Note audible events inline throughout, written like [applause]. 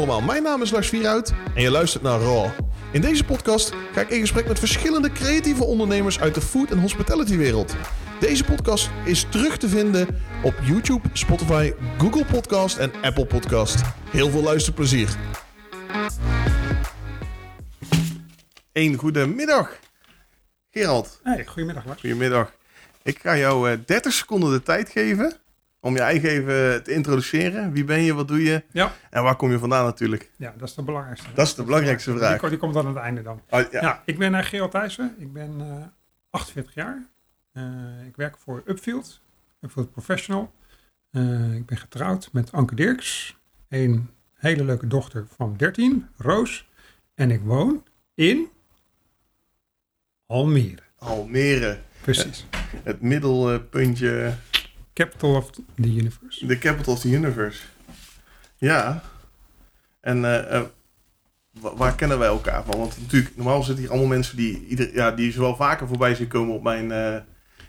allemaal, mijn naam is Lars Vierhout en je luistert naar Raw. In deze podcast ga ik in gesprek met verschillende creatieve ondernemers uit de food- en hospitality wereld. Deze podcast is terug te vinden op YouTube, Spotify, Google Podcast en Apple Podcast. Heel veel luisterplezier. Een goede middag. Gerald, Hey, goedemiddag Lars. goedemiddag. Ik ga jou eh, 30 seconden de tijd geven om je eigen even te introduceren. Wie ben je, wat doe je Ja, en waar kom je vandaan natuurlijk? ja, dat is de belangrijkste. Dat is de belangrijkste Die, vraag. ko- die komt aan het einde dan. Oh, Ja, ja. ik ben uh, Gerald Thijssen. Ik ben eh 48 jaar. Eh, ik werk voor Upfield, Upfield Professional. Eh, ik ben getrouwd met Anke Dirks. Een hele leuke dochter van 13, Roos. En ik woon in Almere. Almere, Precies. het middelpuntje, Capital of the universe. de capital of the universe. Ja. En eh, eh, wa- waar kennen wij elkaar van? Want natuurlijk, normaal zitten hier allemaal mensen die, ieder, ja, die zowel vaker voorbij zien komen op mijn eh,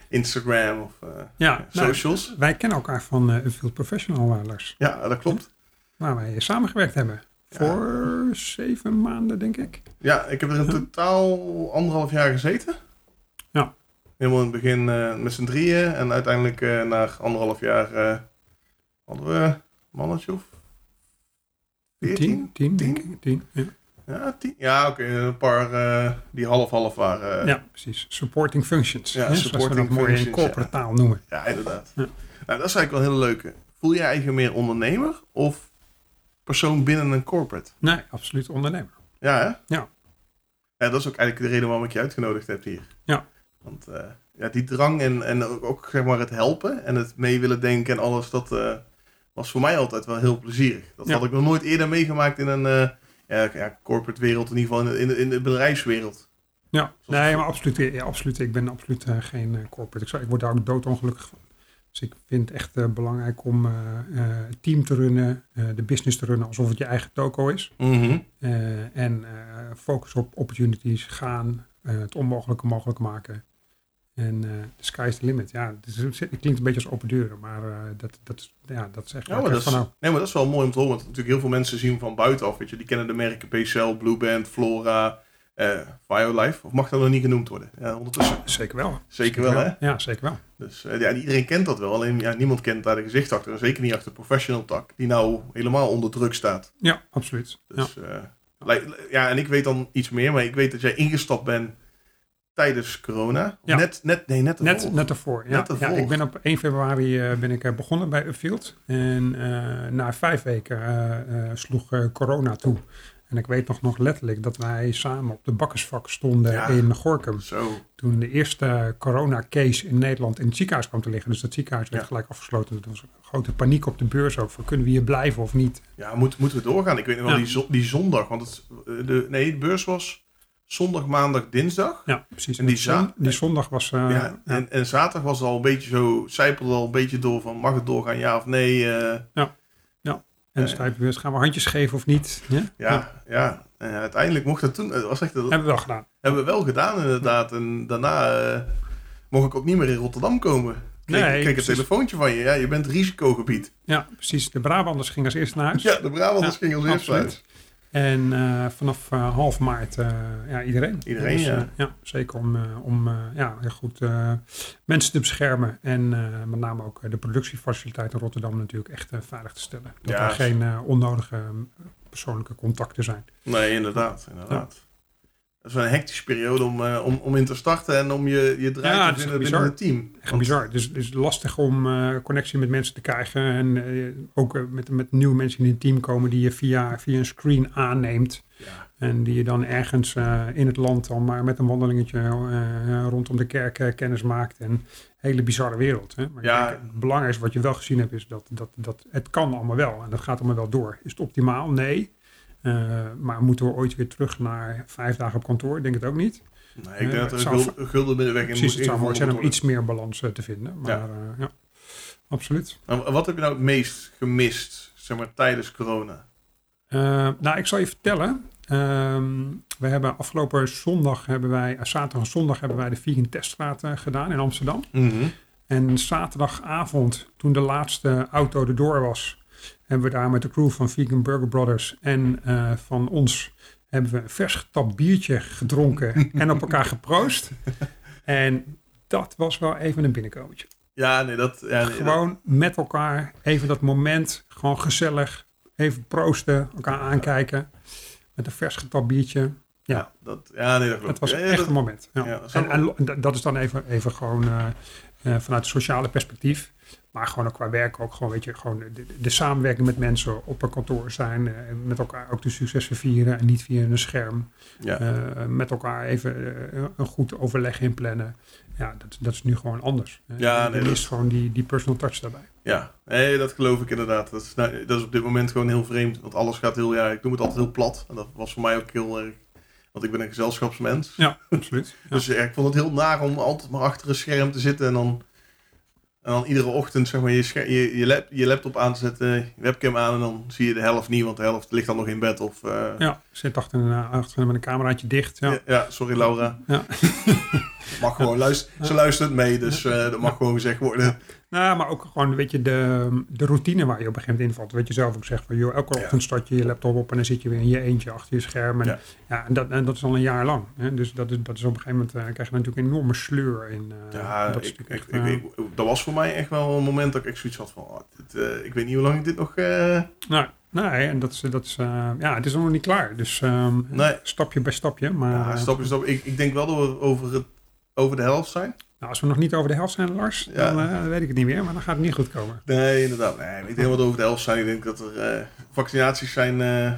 Instagram of eh, Ja, nou, socials. wij kennen elkaar van eh, Upfield Professional, Lars. Ja, dat klopt. Waar wij samengewerkt hebben. Ja. Voor zeven maanden, denk ik. Ja, ik heb er in totaal anderhalf jaar gezeten. Ja. Helemaal in het begin eh, met z'n drieën. En uiteindelijk eh, na anderhalf jaar eh, hadden we een mannetje of veertien? Tien, tien, denk ik. Tien, ja. Ja, tien. Ja, oké. Een paar die half-half waren. ja, precies. Supporting functions. Ja, hè, zoals supporting we dat mooi in corporate ja. taal noemen. ja, inderdaad. Ja. Nou, dat is eigenlijk wel een hele leuke. Voel je je eigen meer ondernemer of persoon binnen een corporate? Nee, absoluut ondernemer. Ja, hè? Ja. Ja, dat is ook eigenlijk de reden waarom ik je uitgenodigd heb hier. Ja. Want eh, ja, die drang en, en ook, ook zeg maar het helpen en het mee willen denken en alles, dat eh, was voor mij altijd wel heel plezierig. Dat Ja. had ik nog nooit eerder meegemaakt in een eh, ja, ja, corporate wereld, in ieder geval in de, in de bedrijfswereld. Ja, Zoals- nee, maar absoluut, ja, absoluut. Ik ben absoluut geen corporate. Ik, zou, ik word daar ook doodongelukkig van. Dus ik vind het echt belangrijk om het team te runnen, de business te runnen alsof het je eigen toko is. Mhm. En focus op opportunities, gaan, het onmogelijke mogelijk maken. En eh the sky is the limit. Ja, het, is- het klinkt een beetje als open deuren, maar eh, dat, dat, is, ja, dat is echt Ja, waar maar ik dat, echt is, van hou. nee, maar dat is wel mooi om te horen. Want natuurlijk heel veel mensen zien van buitenaf. Weet je, die kennen de merken PCL, Blueband, Flora, eh BioLife. Of mag dat nog niet genoemd worden? Ja, ondertussen. Zeker wel. Zeker wel, hè? Ja, zeker wel. Dus ja, iedereen kent dat wel. Alleen ja, niemand kent daar de gezicht achter. En zeker niet achter de professional tak. Die nou helemaal onder druk staat. Ja, absoluut. Dus ja, en ik weet dan iets meer. Maar ik weet dat jij ingestapt bent tijdens corona. Ja. Net, net, nee, net ervoor. Net, net ervoor. Ja. Net ervoor. ja, ik ben op 1 februari eh, ben ik, eh, begonnen bij Upfield. En eh, na vijf weken sloeg corona toe. En ik weet nog, nog letterlijk dat wij samen op de bakkersvak stonden Ja. in Gorkum. Zo. Toen de eerste corona-case in Nederland in het ziekenhuis kwam te liggen. Dus dat ziekenhuis werd Ja. gelijk afgesloten. Er was grote paniek op de beurs ook. Van, kunnen we hier blijven of niet? Ja, moet, moeten we doorgaan? Ik weet nog wel, die, die zondag. Want het, de, nee, de beurs was zondag, maandag, dinsdag. Ja, precies. En die zon- die zondag was... eh, ja, ja. en, en zaterdag was het al een beetje zo, zijpelde al een beetje door van mag het doorgaan, ja of nee. eh, En dan sta je op de beurs, gaan we handjes geven of niet? Ja? ja, ja. En uiteindelijk mocht dat toen, het was echt, dat Hebben we wel gedaan. hebben we wel gedaan inderdaad. En daarna eh, mocht ik ook niet meer in Rotterdam komen. Kreeg, Nee, kreeg een telefoontje van je, ja, je bent risicogebied. Ja, precies. De Brabanders gingen als eerste naar huis. Ja, de Brabanders Ja, gingen als eerste absoluut. uit. En eh, vanaf eh, half maart, eh, ja, iedereen. Iedereen, Dus, ja. ja. Zeker om, om ja, heel goed mensen te beschermen. En met name ook de productiefaciliteit in Rotterdam natuurlijk echt veilig te stellen. Dat Ja, er geen onnodige persoonlijke contacten zijn. Nee, inderdaad, inderdaad. Dat is wel een hectische periode om, eh, om, om in te starten en om je, je draai Ja, te vinden binnen het team. Echt Want- bizar. Dus het is lastig om eh, connectie met mensen te krijgen. En eh, ook met, met nieuwe mensen in het team komen die je via, via een screen aanneemt. Ja. En die je dan ergens in het land al maar met een wandelingetje rondom de kerk kennis maakt. En hele bizarre wereld. Hè? Maar Ja. het belangrijkste wat je wel gezien hebt is dat, dat, dat het kan allemaal wel. En dat gaat allemaal wel door. Is het optimaal? Nee. Eh, maar moeten we ooit weer terug naar vijf dagen op kantoor? Ik denk het ook niet. Nee, ik Eh, denk dat er een gulden middenweg in Precies, moet het zou mooi zijn om iets meer balans eh, te vinden. Maar Ja. ja, absoluut. En Wat heb je nou het meest gemist, zeg maar, tijdens corona? Nou, ik zal je vertellen. Ehm, we hebben afgelopen zondag, hebben wij, zaterdag en zondag hebben wij de Vegan Teststraat gedaan in Amsterdam. En zaterdagavond, toen de laatste auto erdoor was, hebben we daar met de crew van Vegan Burger Brothers en eh, van ons hebben we een vers getapt biertje gedronken [laughs] en op elkaar geproost. En dat was wel even een binnenkomertje. Ja, nee, dat... Ja, nee, gewoon met elkaar, even dat moment, gewoon gezellig, even proosten, elkaar aankijken. Met een vers getapt biertje. Ja, dat, ja nee, dat klopt. Het was echt een moment. Ja. en, en, dat is dan even, even gewoon uh, uh, vanuit het sociale perspectief. Maar gewoon ook qua werk ook gewoon, weet je, gewoon de, de samenwerking met mensen op een kantoor zijn. Uh, met elkaar ook de successen vieren en niet via een scherm. Ja. met elkaar even een goed overleg inplannen. Ja, dat, dat is nu gewoon anders. Ja, nee, er is gewoon die, die personal touch daarbij. Ja, nee, dat geloof ik inderdaad. Dat is, nou, dat is op dit moment gewoon heel vreemd. Want alles gaat heel, ja, ik noem het altijd heel plat. En dat was voor mij ook heel erg want ik ben een gezelschapsmens. Ja, [laughs] absoluut. dus ja, ik vond het heel naar om altijd maar achter een scherm te zitten en dan, en dan iedere ochtend zeg maar, je, je, je, lap, je laptop aan te zetten, je webcam aan en dan zie je de helft niet, want de helft ligt dan nog in bed. Of, uh... Ja, zit achter, achter met een cameraatje dicht. Ja, ja, sorry Laura. Ja. mag gewoon luisteren. Ze luistert mee, dus uh, dat mag gewoon gezegd worden. Nou, maar ook gewoon, weet je, de, de routine waar je op een gegeven moment invalt. Weet je zelf ook zegt van, joh, elke ochtend start je je laptop op en dan zit je weer in je eentje achter je scherm. En, ja. ja en, dat, en dat is al een jaar lang. Hè? Dus dat is, dat is op een gegeven moment, uh, krijg je natuurlijk een enorme sleur in. Uh, ja, dat, ik, echt, ik, ik, dat was voor mij echt wel een moment dat ik zoiets had van, oh, dit, uh, ik weet niet hoe lang ik dit nog... Nou, Nee, en dat is, dat is ja, het is nog niet klaar. Dus um, nee. stapje bij stapje. Maar, ja, stapje stapje. Ik, ik denk wel dat we over, het, over de helft zijn. Nou, als we nog niet over de helft zijn, Lars, dan uh, weet ik het niet meer. Maar dan gaat het niet goed komen. Nee, inderdaad. Nee, denk helemaal over de helft zijn. Ik denk dat er uh, vaccinaties zijn uh,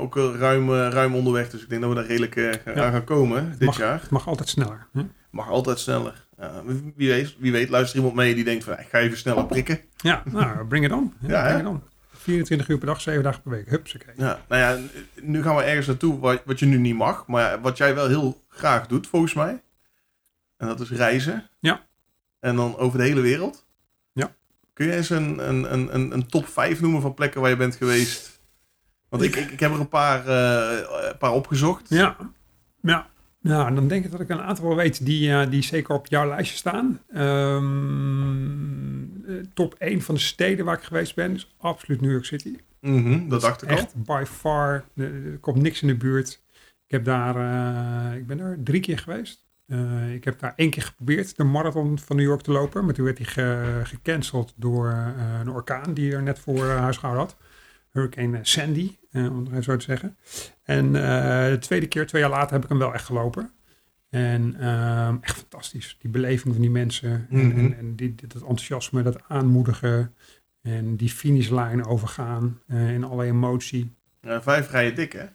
ook ruim, ruim onderweg. Dus ik denk dat we daar redelijk ja. aan gaan komen dit mag, jaar. Het mag altijd sneller. Hm? mag altijd sneller. wie, weet, wie weet luistert iemand mee die denkt van, ik ga even sneller prikken. Ja, nou, bring it on. Ja, bring it on. 24 uur per dag, 7 dagen per week. Hupsakee. Ja, nou ja, nu gaan we ergens naartoe wat, wat je nu niet mag. Maar wat jij wel heel graag doet, volgens mij. En dat is reizen. Ja. En dan over de hele wereld. Ja. Kun je eens een, een, een, een top 5 noemen van plekken waar je bent geweest? Want ik, ik, ik heb er een paar, uh, een paar opgezocht. Ja. Ja. Nou, dan denk ik dat ik een aantal weet die, uh, die zeker op jouw lijstje staan. Um, top 1 van de steden waar ik geweest ben is absoluut New York City. Mm -hmm, dat, dacht ik echt al. by far. Er komt niks in de buurt. Ik heb daar, uh, ik ben er drie keer geweest. Uh, ik heb daar één keer geprobeerd de marathon van New York te lopen. Maar toen werd die ge gecanceld door uh, een orkaan die er net voor uh, huisgehouden had. Hurricane Sandy, om het zo te zeggen. En de tweede keer, twee jaar later, heb ik hem wel echt gelopen. En ehm, echt fantastisch. Die beleving van die mensen. Mm -hmm. En, en, en die, dat enthousiasme, dat aanmoedigen. En die finishlijn overgaan in alle emotie. Ja, vijf rijden dik, hè?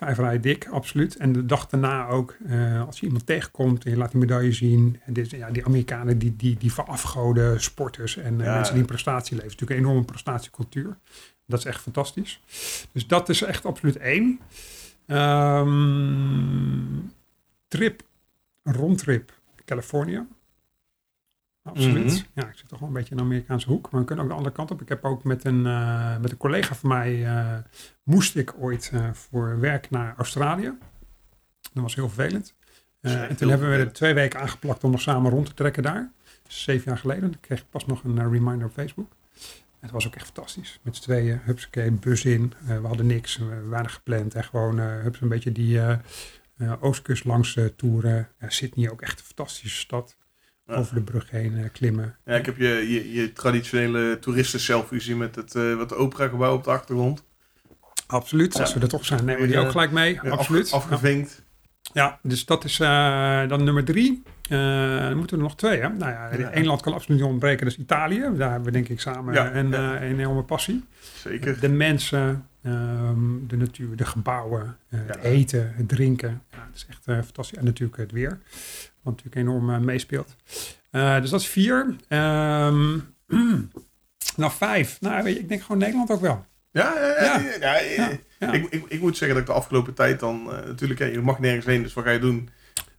Vijf rijden dik, absoluut. En de dag daarna ook, uh, als je iemand tegenkomt en je laat die medaille zien. En dit, ja, die Amerikanen, die, die, die verafgoden sporters en ja, mensen die een prestatie leven. natuurlijk een enorme prestatiecultuur. Dat is echt fantastisch. Dus dat is echt absoluut één. Um, trip, rondtrip, Californië. Absoluut. Mm -hmm. Ja, ik zit toch wel een beetje in de Amerikaanse hoek. Maar we kunnen ook de andere kant op. Ik heb ook met een, uh, met een collega van mij... Uh, moest ik ooit uh, voor werk naar Australië. Dat was heel vervelend. en toen hebben we er twee weken aangeplakt om nog samen rond te trekken daar. Zeven jaar geleden. Ik kreeg pas nog een reminder op Facebook. Het was ook echt fantastisch. Met z'n tweeën, hupsakee, bus in. we hadden niks, we waren gepland. En gewoon, hups, een beetje die oostkust langs toeren. Sydney ook echt een fantastische stad over de brug heen uh, klimmen. Ja, ik heb je, je, je traditionele toeristen selfie zien met het uh, wat opera-gebouw op de achtergrond. Absoluut, ja. als we er toch zijn, nemen we die ook gelijk mee. Ja, Absoluut. Af, afgevinkt. Ja. dus dat is uh, dan nummer drie. dan moeten er nog twee. Hè? Nou ja, één land kan absoluut niet ontbreken, dat is Italië. Daar hebben we denk ik samen een, een enorme passie. Zeker. De mensen, um, de natuur, de gebouwen, het eten, het drinken. Ja, het is echt fantastisch. En natuurlijk het weer. Wat natuurlijk enorm uh, meespeelt. Dus dat is vier. Um, [clears throat] nou, vijf. Nou, weet je, ik denk gewoon Nederland ook wel. Ja, ja, ja, ik, ik, ik, moet zeggen dat ik de afgelopen tijd dan... Natuurlijk, je mag nergens heen, dus wat ga je doen?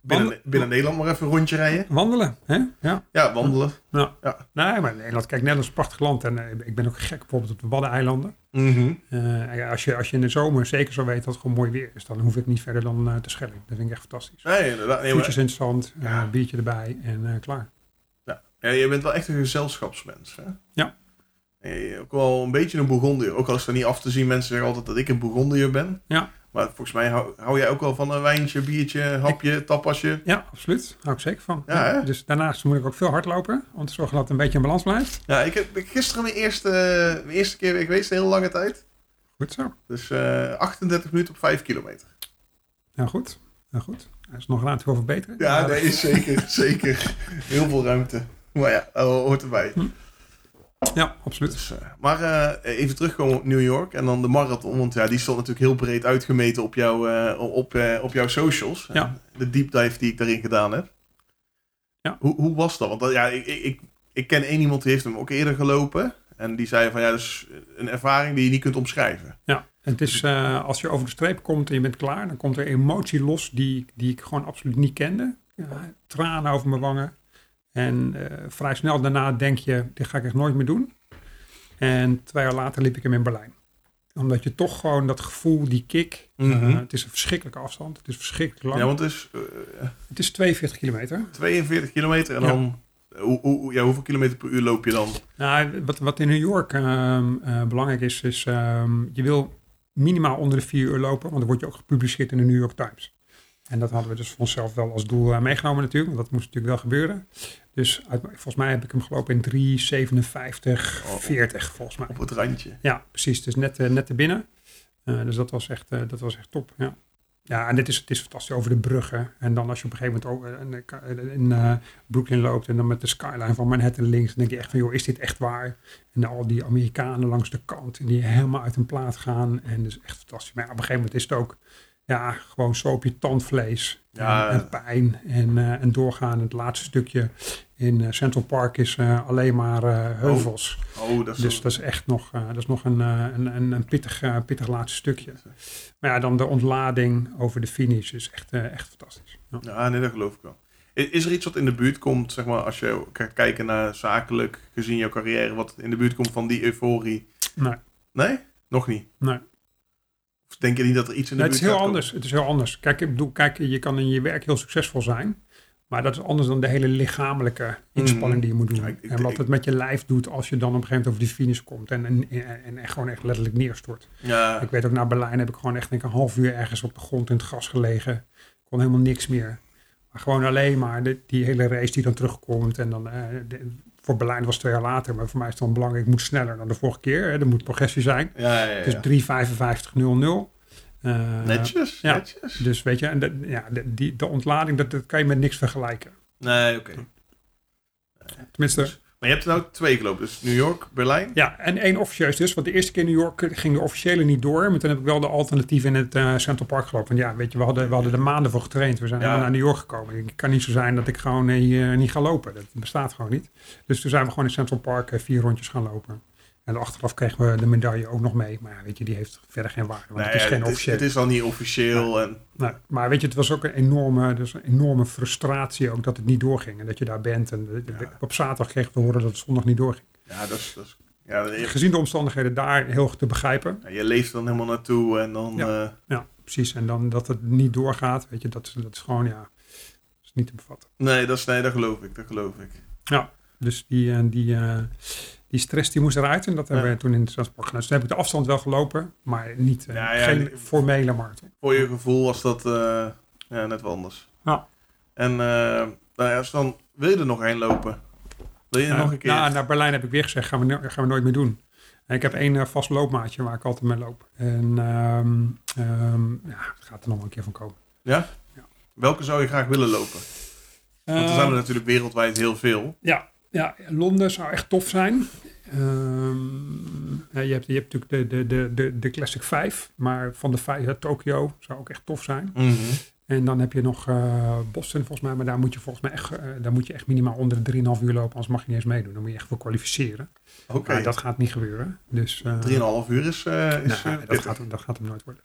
Binnen, binnen Nederland maar even een rondje rijden. Wandelen, hè? Ja, ja wandelen. Ja. ja. Nee, maar Nederland, kijk, Nederland is een prachtig land. En uh, ik ben ook gek bijvoorbeeld op de Waddeneilanden. Mm -hmm. uh, als, je, als je in de zomer zeker zo weet dat het gewoon mooi weer is, dan hoef ik niet verder dan uh, te schellen. Dat vind ik echt fantastisch. Nee, inderdaad. Nee, Voetjes in het zand, ja. biertje erbij en klaar. Ja. ja, je bent wel echt een gezelschapsmens, hè? Ja. Eh, ook wel een beetje een Bourgondier. Ook al is dat niet af te zien, mensen zeggen altijd dat ik een Bourgondier ben. Ja. Maar volgens mij hou, hou jij ook wel van een wijntje, biertje, hapje, tapasje. Ja, absoluut. Hou ik zeker van. Ja, dus daarnaast moet ik ook veel hardlopen. Om te zorgen dat het een beetje in balans blijft. Ja, ik heb ik gisteren mijn eerste, mijn eerste keer weer geweest, een hele lange tijd. Goed zo. Dus eh 38 minuten op 5 kilometer. Ja, goed. Ja, goed. Er is nog ruimte voor verbeteren. Ja, nee, zeker, [laughs] zeker. Heel veel ruimte. Maar ja, dat hoort erbij. Ja, absoluut. Dus, eh, maar eh, even terugkomen op New York en dan de marathon. Want ja, die stond natuurlijk heel breed uitgemeten op, jouw eh, op, op jouw socials. Ja. De deep dive die ik daarin gedaan heb. Ja. Hoe, hoe was dat? Want ja, ik, ik, ik, ken één iemand die heeft hem ook eerder gelopen. En die zei van ja, dat is een ervaring die je niet kunt omschrijven. Ja, en het is eh, als je over de streep komt en je bent klaar, dan komt er emotie los die, die ik gewoon absoluut niet kende. Tranen over mijn wangen. En eh, vrij snel daarna denk je, dit ga ik echt nooit meer doen. En twee jaar later liep ik hem in Berlijn. Omdat je toch gewoon dat gevoel, die kick. eh, Mhm. het is een verschrikkelijke afstand. Het is verschrikkelijk lang. Ja, want het is eh, Het is 42 kilometer. 42 kilometer en Ja. dan... Hoe, hoe, ja, hoeveel kilometer per uur loop je dan? Nou, wat, wat in New York ehm, eh, belangrijk is, is ehm, je wil minimaal onder de vier uur lopen, want dan word je ook gepubliceerd in de New York Times. En dat hadden we dus voor onszelf wel als doel eh, meegenomen natuurlijk, want dat moest natuurlijk wel gebeuren. Dus uit, volgens mij heb ik hem gelopen in 3,57, Oh. 40 volgens mij. Op het randje. Ja, precies. Dus net, eh, net te binnen. Eh, dus dat was echt, dat was echt top. Ja. Ja, en dit is, het is fantastisch over de bruggen. En dan als je op een gegeven moment ook in, Brooklyn loopt en dan met de skyline van Manhattan links, dan denk je echt van, joh, is dit echt waar? En al die Amerikanen langs de kant die helemaal uit hun plaat gaan. En dus echt fantastisch. Maar ja, op een gegeven moment is het ook, ja, gewoon zo op je tandvlees. Ja. En, en pijn en, eh, en doorgaan. Het laatste stukje in eh, Central Park is eh, alleen maar heuvels. Oh, dat is... Dus dat is echt nog, dat is nog een, een, een, pittig, pittig laatste stukje. Maar ja, dan de ontlading over de finish is echt, echt fantastisch. Ja. Ja, nee, dat geloof ik wel. I- Is er iets wat in de buurt komt, zeg maar, als je gaat kijken naar zakelijk, gezien jouw carrière, wat in de buurt komt van die euforie? Nee. Nee? Nog niet? Nee. Of denk je niet dat er iets in de Nee, het is heel anders. Het is heel anders. Kijk, ik bedoel, kijk, je kan in je werk heel succesvol zijn. Maar dat is anders dan de hele lichamelijke inspanning Mhm. die je moet doen. Ja, ik- ik- en wat het met je lijf doet als je dan op een gegeven moment over die finish komt. En, en, en, gewoon echt letterlijk neerstort. Ja, Ik weet ook, naar Berlijn heb ik gewoon echt denk een half uur ergens op de grond in het gras gelegen. Kon helemaal niks meer. Maar gewoon alleen maar de, die hele race die dan terugkomt. En dan, eh, de- voor Berlijn was het twee jaar later, maar voor mij is het dan belangrijk, ik moet sneller dan de vorige keer. Hè. Er moet progressie zijn. ja, ja. ja. Dus 3.55.00. Eh, netjes, ja. netjes. Dus weet je, en de, ja, de, die, de ontlading, dat, dat kan je met niks vergelijken. Nee, oké. Tenminste, Maar je hebt er nou twee gelopen, dus New York, Berlijn. ja, en één officieus dus. Want de eerste keer in New York ging de officiële niet door. Maar toen heb ik wel de alternatief in het eh, Central Park gelopen. Want ja, weet je, we hadden, we hadden er maanden voor getraind. We zijn Ja. naar New York gekomen. Het kan niet zo zijn dat ik gewoon eh, niet ga lopen. Dat bestaat gewoon niet. Dus toen zijn we gewoon in Central Park eh, vier rondjes gaan lopen. En achteraf kregen we de medaille ook nog mee. Maar ja, weet je, die heeft verder geen waarde. Want Nee, het is geen het, is, officieel. het is al niet officieel. En, maar weet je, het was ook een enorme, dus een enorme frustratie ook dat het niet doorging. En dat je daar bent. En Ja. op zaterdag kregen we horen dat het zondag niet doorging. ja, dat is... Dat is ja, Gezien de omstandigheden daar heel goed te begrijpen. ja, je leeft dan helemaal naartoe en dan... Ja. eh, Ja, precies. En dan dat het niet doorgaat, weet je, dat, is- dat is gewoon, ja, dat is niet te bevatten. nee, dat, is, nee, dat geloof ik, dat geloof ik. Dus die, eh, die, eh, die stress die moest eruit. En dat hebben Ja. we toen in het transport gedaan. Dus toen heb ik de afstand wel gelopen, maar niet, eh, Ja, ja, geen formele marathon. Voor je gevoel was dat eh, ja, net wel anders. Ja. En eh, nou ja, als dan wil je er nog heen lopen. Wil je er Ja, nog een keer? nou, naar Berlijn heb ik weer gezegd, gaan we, gaan we nooit meer doen. En ik heb één vast loopmaatje waar ik altijd mee loop. En ehm, ehm, ja, het gaat er nog wel een keer van komen. Welke zou je graag willen lopen? Want er zijn er natuurlijk wereldwijd heel veel. Ja, ja, Londen zou echt tof zijn. Ehm, ja, je, hebt, je hebt natuurlijk de, de, de, de, de Classic 5, maar van de vijf, ja, Tokio zou ook echt tof zijn. Mhm. En dan heb je nog eh, Boston volgens mij, maar daar moet je volgens mij echt, eh, daar moet je echt minimaal onder de 3,5 uur lopen, anders mag je niet eens meedoen. Dan moet je echt voor kwalificeren. Oké, dat gaat niet gebeuren. Dus, eh, 3,5 uur is, is eh, dat, gaat, dat gaat hem nooit worden.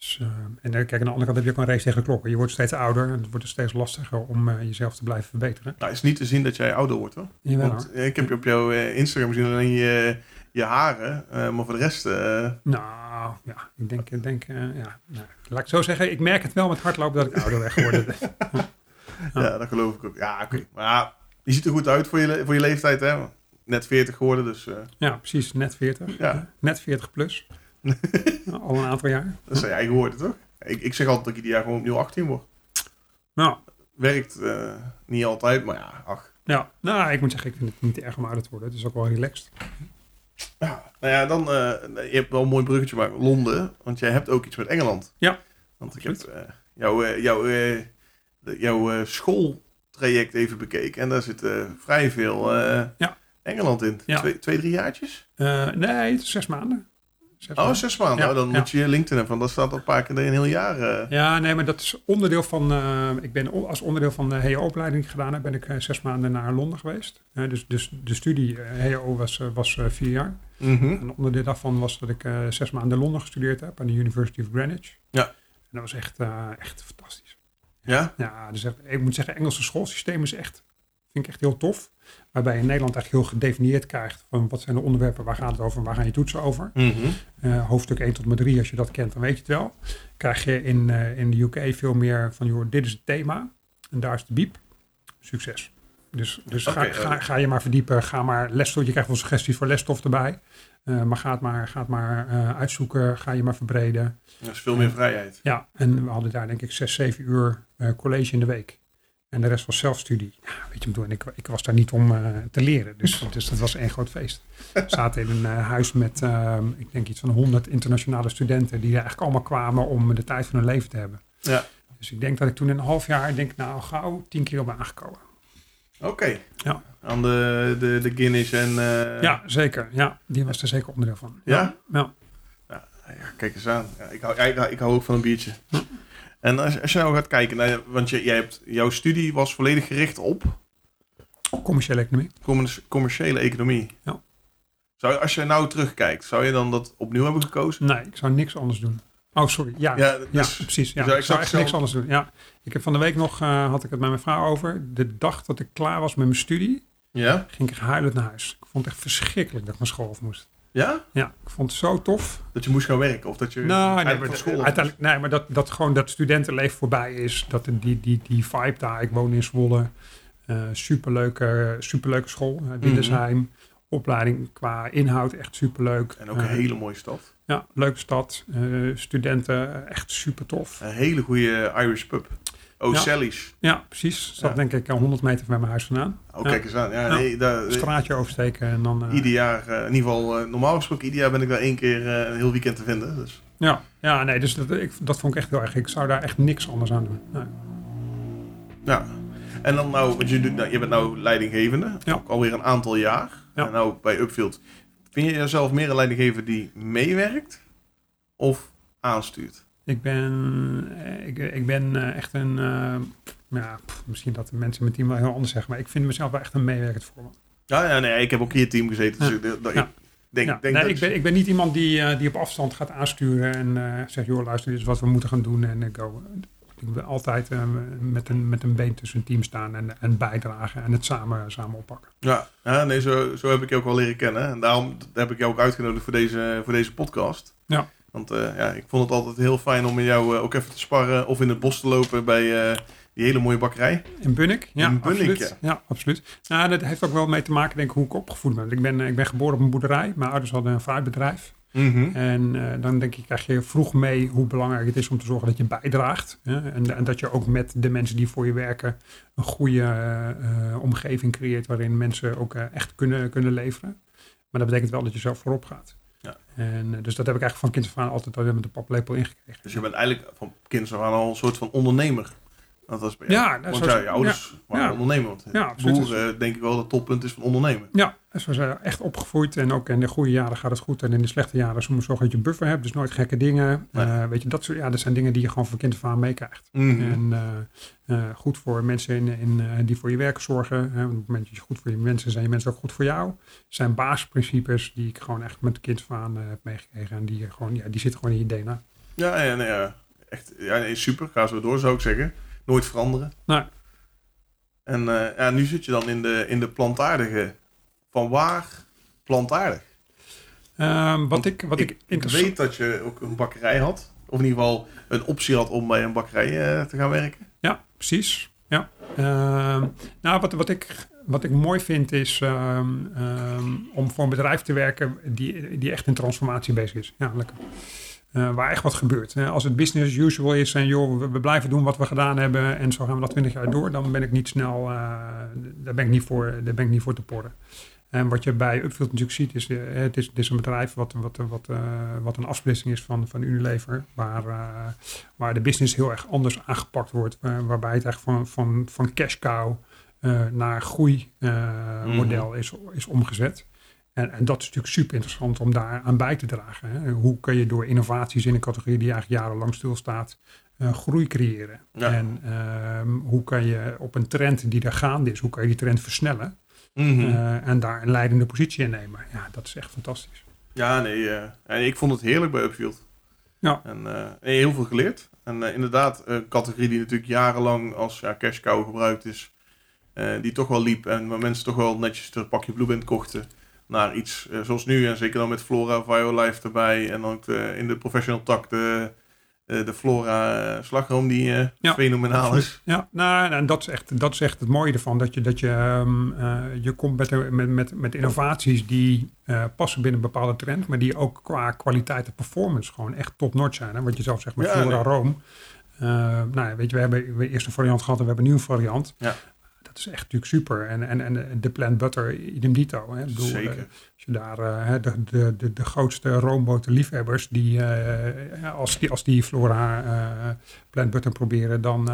Dus, eh, en kijk, aan de andere kant heb je ook een race tegen de klokken. Je wordt steeds ouder en het wordt dus steeds lastiger om eh, jezelf te blijven verbeteren. Nou, is niet te zien dat jij ouder wordt hoor. Jawel, Want hoor. eh, ik heb je op jouw Instagram gezien alleen je, je haren. maar voor de rest... Nou, ja, ik denk, ik denk ja, nou, laat ik zo zeggen, ik merk het wel met hardlopen dat ik ouder ben geworden. [laughs] ja. dat geloof ik ook. Ja, oké. Maar je ziet er goed uit voor je, voor je leeftijd hè. net 40 geworden, dus... Ja, precies. Net 40. Ja. Net 40 plus. [laughs] Al een aantal jaar. dat zijn je eigen woorden, toch? Ik, ik zeg altijd dat ik ieder jaar gewoon opnieuw 18 word. Nou, Werkt eh, niet altijd, maar ja, ach. ja. nou, ik moet zeggen, ik vind het niet erg om ouder te worden. Het is ook wel relaxed. Ja, nou ja, dan... eh, je hebt wel een mooi bruggetje, maar Londen, want jij hebt ook iets met Engeland. Ja. Want ik heb eh, jouw, jouw, jouw schooltraject even bekeken en daar zit vrij veel Ja. Engeland in. Ja. Twee, twee, drie jaartjes? Nee, het is zes maanden. Zes Oh, zes maanden. Ja, Nou, dan ja. moet je je LinkedIn hebben, want dat staat al een paar keer een heel jaar. eh. Ja, nee, maar dat is onderdeel van. eh, ik ben als onderdeel van de HEO-opleiding gedaan heb, ben ik eh, zes maanden naar Londen geweest. Dus, dus de studie HEO was, was vier jaar. Mhm. Een onderdeel daarvan was dat ik zes maanden in Londen gestudeerd heb aan de University of Greenwich. Ja. En dat was echt, echt fantastisch. Ja? Ja, dus echt, ik moet zeggen, Engelse schoolsysteem is echt, vind ik echt heel tof. Waarbij je in Nederland eigenlijk heel gedefinieerd krijgt van wat zijn de onderwerpen, waar gaat het over, waar gaan je toetsen over. Mhm. Eh, hoofdstuk 1 tot en met 3, als je dat kent, dan weet je het wel. Krijg je in, eh, in de UK veel meer van, joh, dit is het thema en daar is de biep. Succes. Dus, dus ga, ga, eh. ga je maar verdiepen, ga maar lesstof. Je krijgt wel suggesties voor lesstof erbij. Maar ga het maar, ga het maar uitzoeken, ga je maar verbreden. Dat is veel meer vrijheid. Ja, en we hadden daar denk ik 6, 7 uur college in de week. En de rest was zelfstudie. Ja, weet je, ik bedoel, en ik, ik was daar niet om eh, te leren. Dus, dus dat was één groot feest. We [laughs] zaten in een eh, huis met, ehm, ik denk iets van 100 internationale studenten. Die er eigenlijk allemaal kwamen om de tijd van hun leven te hebben. Ja. Dus ik denk dat ik toen in een half jaar, denk nou gauw 10 kilo ben aangekomen. Oké. Ja. Aan de, de, de Guinness en... eh, ja, zeker. Ja, die was er zeker onderdeel van. Ja? Ja. Ja, kijk eens aan. Ja, ik, hou, ja, ik, hou- ik hou ook van een biertje. En als, als je nou gaat kijken, naar, want je, jij hebt, jouw studie was volledig gericht op Commerciële economie. commer- commerciële economie. Ja. Zou, als je nou terugkijkt, zou je dan dat opnieuw hebben gekozen? Nee, ik zou niks anders doen. Oh, sorry. Ja, Ja, Ja, dus, precies. Ja. dus ik zou echt niks anders doen. Ja. Ik heb van de week nog, eh, had ik het met mijn vrouw over. De dag dat ik klaar was met mijn studie, ja? ging ik huilend naar huis. Ik vond het echt verschrikkelijk dat ik naar school af moest. Ja? Ja, ik vond het zo tof. Dat je moest gaan werken of dat je Nou, nee, van school uiteindelijk, nee, maar dat, dat gewoon dat studentenleven voorbij is. Dat die, die, die vibe daar. Ik woon in Zwolle. Eh superleuke, superleuke school. Uh, Windesheim. Opleiding qua inhoud echt superleuk. En ook een Eh, hele mooie stad. Ja, leuke stad. Studenten echt super tof. Een hele goede Irish pub. Oh, Ja. Ja, precies. Ja. denk ik eh, 100 meter van mijn huis vandaan. Oh, kijk eens aan. Ja, nee, daar, Een straatje oversteken en dan... eh, ieder jaar, eh, in ieder geval, normaal gesproken, ieder jaar ben ik daar één keer een heel weekend te vinden. Dus. ja, ja, nee, dus dat, ik, dat vond ik echt heel erg. Ik zou daar echt niks anders aan doen. Nee. Ja. En dan nou, want je, doet, nou, je bent nou leidinggevende, Ja. ook alweer een aantal jaar. Ja. En nou bij Upfield. Vind je jezelf meer een leidinggever die meewerkt of aanstuurt? Ik ben, eh, ik, ik ben eh, echt een... eh, ja, pff, misschien dat de mensen met team wel heel anders zeggen, maar ik vind mezelf wel echt een meewerkend voorman. Ja, ja, nee, ik heb ook in je team gezeten. Dus Ja. ik, denk, Ja, denk nee, dat ik, ben, ik ben niet iemand die, die op afstand gaat aansturen en zegt, joh, luister, dit is wat we moeten gaan doen en ik go. Ik wil altijd met, een, met een been tussen een team staan en, en bijdragen en het samen, samen oppakken. Ja, ja nee, zo, zo heb ik je ook wel leren kennen. En daarom heb ik jou ook uitgenodigd voor deze, voor deze podcast. Ja. Want eh, ja, ik vond het altijd heel fijn om met jou eh, ook even te sparren of in het bos te lopen bij eh, die hele mooie bakkerij. In Bunnik? Ja, In Bunnik, absoluut. Ja. absoluut. Nou, dat heeft ook wel mee te maken, denk ik, hoe ik opgevoed ben. Ik ben, ik ben geboren op een boerderij. Mijn ouders hadden een fruitbedrijf. En eh, dan denk ik, krijg je vroeg mee hoe belangrijk het is om te zorgen dat je bijdraagt. Hè? En, en dat je ook met de mensen die voor je werken een goede omgeving creëert waarin mensen ook echt kunnen, kunnen leveren. Maar dat betekent wel dat je zelf voorop gaat. En, eh, dus dat heb ik eigenlijk van kind af aan altijd al met de paplepel ingekregen. Dus je bent eigenlijk van kinds af aan al een soort van ondernemer. Dat was bij jou. Ja, nou, want ja, je ouders waren Ja. ondernemer. Want Ja, boeren denk ik wel dat het toppunt is van ondernemen. Ja, zo zijn echt opgevoed. En ook in de goede jaren gaat het goed. En in de slechte jaren je zorgen dat je een buffer hebt. Dus nooit gekke dingen. Nee. Eh, weet je, dat, soort, ja, dat zijn dingen die je gewoon van kind af aan meekrijgt. Mhm. En eh, eh, goed voor mensen in, in, eh, die voor je werk zorgen. Hè. Op het moment dat je goed voor je mensen zijn je mensen ook goed voor jou. zijn basisprincipes die ik gewoon echt met kind af aan eh, heb meegekregen. En die, gewoon, ja, die zitten gewoon in je DNA. Ja, ja, nee, ja. Echt, ja, nee, super. Ga zo door, zou ik zeggen. Nooit veranderen. Nee. En eh, ja, nu zit je dan in de, in de plantaardige. Van waar plantaardig? Ehm, wat ik, wat ik, ik interessant- weet dat je ook een bakkerij had. Of in ieder geval een optie had om bij een bakkerij eh, te gaan werken. Ja, precies. Ja. Ehm, nou, wat, wat, ik, wat ik mooi vind is ehm, om voor een bedrijf te werken die, die echt in transformatie bezig is. Ja, lekker. Eh, waar echt wat gebeurt. als het business as usual is en joh, we, blijven doen wat we gedaan hebben en zo gaan we dat 20 jaar door, dan ben ik niet snel, uh, daar, ben ik niet voor, daar ben ik niet voor te porren. En wat je bij Upfield natuurlijk ziet, is, uh, het, is het is een bedrijf wat, wat, wat, wat een afsplitsing is van, van Unilever, waar, waar de business heel erg anders aangepakt wordt, waarbij het echt van, van, van cash cow naar groeimodel mm is, is omgezet. En, en, dat is natuurlijk super interessant om daar aan bij te dragen. Hè. Hoe kun je door innovaties in een categorie die eigenlijk jarenlang stilstaat, uh, groei creëren? En uh, hoe kan je op een trend die er gaande is, hoe kan je die trend versnellen? Mm en daar een leidende positie in nemen? Ja, dat is echt fantastisch. Ja, nee, en ik vond het heerlijk bij Upfield. Ja. En, heel veel geleerd. En inderdaad, een categorie die natuurlijk jarenlang als ja, cash cow gebruikt is, die toch wel liep en waar mensen toch wel netjes een pakje Blueband kochten naar iets uh, zoals nu. En zeker dan met Flora Violife erbij. En dan uh, in de professional tak de, uh, de Flora slagroom die ja, fenomenaal is. Ja, nou, en dat is, echt, dat is echt het mooie ervan. Dat je, dat je, um, je komt met, met, met, met innovaties die passen binnen een bepaalde trend. Maar die ook qua kwaliteit en performance gewoon echt top-notch zijn. Hè? Wat je zelf zegt met Flora nee. Rome. nou, weet je, we hebben we eerst een variant gehad en we hebben een nieuwe variant. Ja dat is echt natuurlijk super. En, en, en de plant butter, idem dito. Hè. bedoel, Zeker. Als je daar uh, de, de, de, de grootste roomboterliefhebbers, die, uh, als die als die Flora plant butter proberen, dan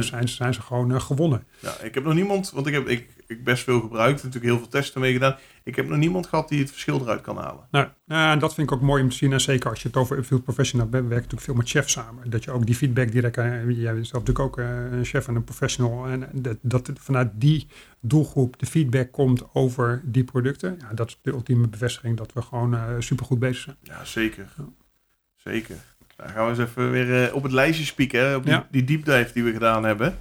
zijn, zijn ze gewoon gewonnen. Ja, ik heb nog niemand, want ik heb ik, ik best veel gebruikt, natuurlijk heel veel testen mee gedaan. Ik heb nog niemand gehad die het verschil eruit kan halen. Nou, en dat vind ik ook mooi om te zien. En zeker als je het over Upfield Professional bent, werkt natuurlijk veel met chefs samen. Dat je ook die feedback direct, jij bent zelf natuurlijk ook een chef en een professional. En dat, dat vanuit die doelgroep de feedback komt over die producten. Ja, dat is de ultieme bevestiging dat we gewoon uh, supergoed bezig zijn. Ja, zeker. Zeker. Dan gaan we eens even weer uh, op het lijstje spieken, op die, ja. die deep dive die we gedaan hebben.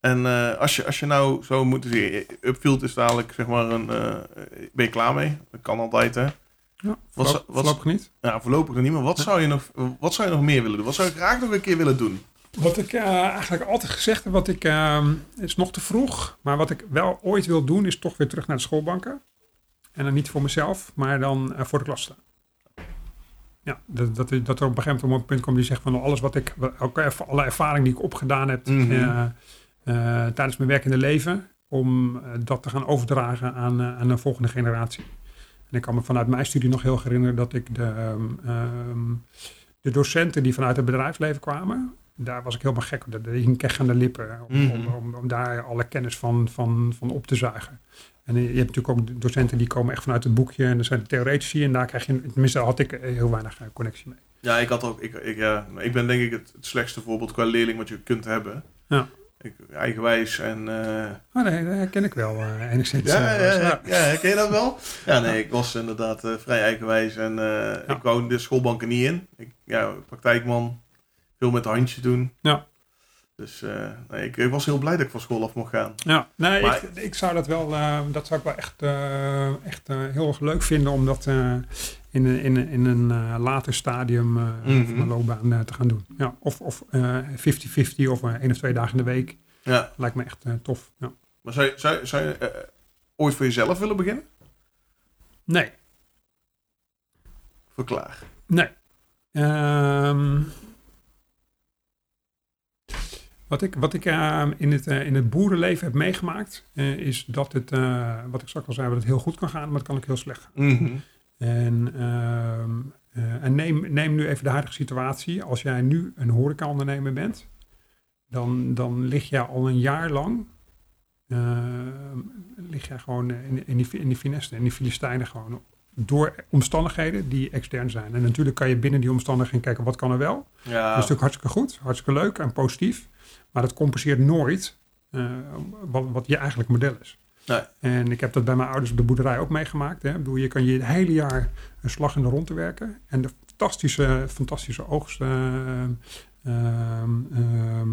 En uh, als, je, als je nou zo moet zien, Upfield is dadelijk zeg maar een, ben je klaar mee? Dat kan altijd hè? Ja, voorlopig, wat, voorlopig niet. Ja, voorlopig niet. Maar wat, zou je nog, wat zou je nog meer willen doen? Wat zou je graag nog een keer willen doen? Wat ik uh, eigenlijk altijd gezegd heb, wat ik, uh, is nog te vroeg, maar wat ik wel ooit wil doen, is toch weer terug naar de schoolbanken. En dan niet voor mezelf, maar dan uh, voor de klas staan. Ja, dat, dat, dat er op een gegeven moment op een punt komt die zegt van alles wat ik, ook alle ervaring die ik opgedaan heb mm -hmm. tijdens mijn werkende leven, om dat te gaan overdragen aan, aan een volgende generatie. En ik kan me vanuit mijn studie nog heel herinneren dat ik de, um, de docenten die vanuit het bedrijfsleven kwamen, daar was ik helemaal gek op. Dat hing echt aan de lippen. Om, mm om, om, daar alle kennis van, van, van op te zuigen. En je hebt natuurlijk ook docenten die komen echt vanuit het boekje. En er zijn de theoretici. En daar krijg je, tenminste had ik heel weinig eh, connectie mee. Ja, ik had ook, ik, ik, ja, ik ben denk ik het, het slechtste voorbeeld qua leerling wat je kunt hebben. Ja. Ik, eigenwijs en... Uh... Oh nee, dat herken ik wel uh, enigszins. Ja, ja, ja, ja, herken je dat wel? Ja, nee, ik was inderdaad vrij eigenwijs en ik wou de schoolbanken niet in. Ik, ja, praktijkman, veel met handjes doen. Ja. Dus uh, nee, ik, ik, was heel blij dat ik van school af mocht gaan. Ja, nee, ik, ik, zou dat wel, uh, dat zou ik wel echt, uh, echt heel erg leuk vinden om dat in, in, in een later stadium mm -hmm. van mijn loopbaan te gaan doen. Ja, of 50-50 of, of één of twee dagen in de week. Ja. Lijkt me echt tof. Ja. Maar zou je, zou, zou je ooit voor jezelf willen beginnen? Nee. Verklaar. Nee. Um, wat ik, wat ik uh, in, het, uh, in het boerenleven heb meegemaakt, uh, is dat het, wat ik straks al zei, dat het heel goed kan gaan, maar het kan ook heel slecht gaan. Mm -hmm. En, ehm, en neem, neem nu even de huidige situatie. Als jij nu een horecaondernemer bent, dan, dan lig jij al een jaar lang, lig jij gewoon in, in, die, in die finesse, in die Filistijnen gewoon door omstandigheden die extern zijn. En natuurlijk kan je binnen die omstandigheden kijken wat kan er wel. Ja. Dat is natuurlijk hartstikke goed, hartstikke leuk en positief. Maar dat compenseert nooit uh, wat, wat je eigenlijk model is. Nee. En ik heb dat bij mijn ouders op de boerderij ook meegemaakt. Hè. Ik bedoel, je kan je het hele jaar een slag in de rond te werken. En de fantastische, fantastische oogst uh, uh,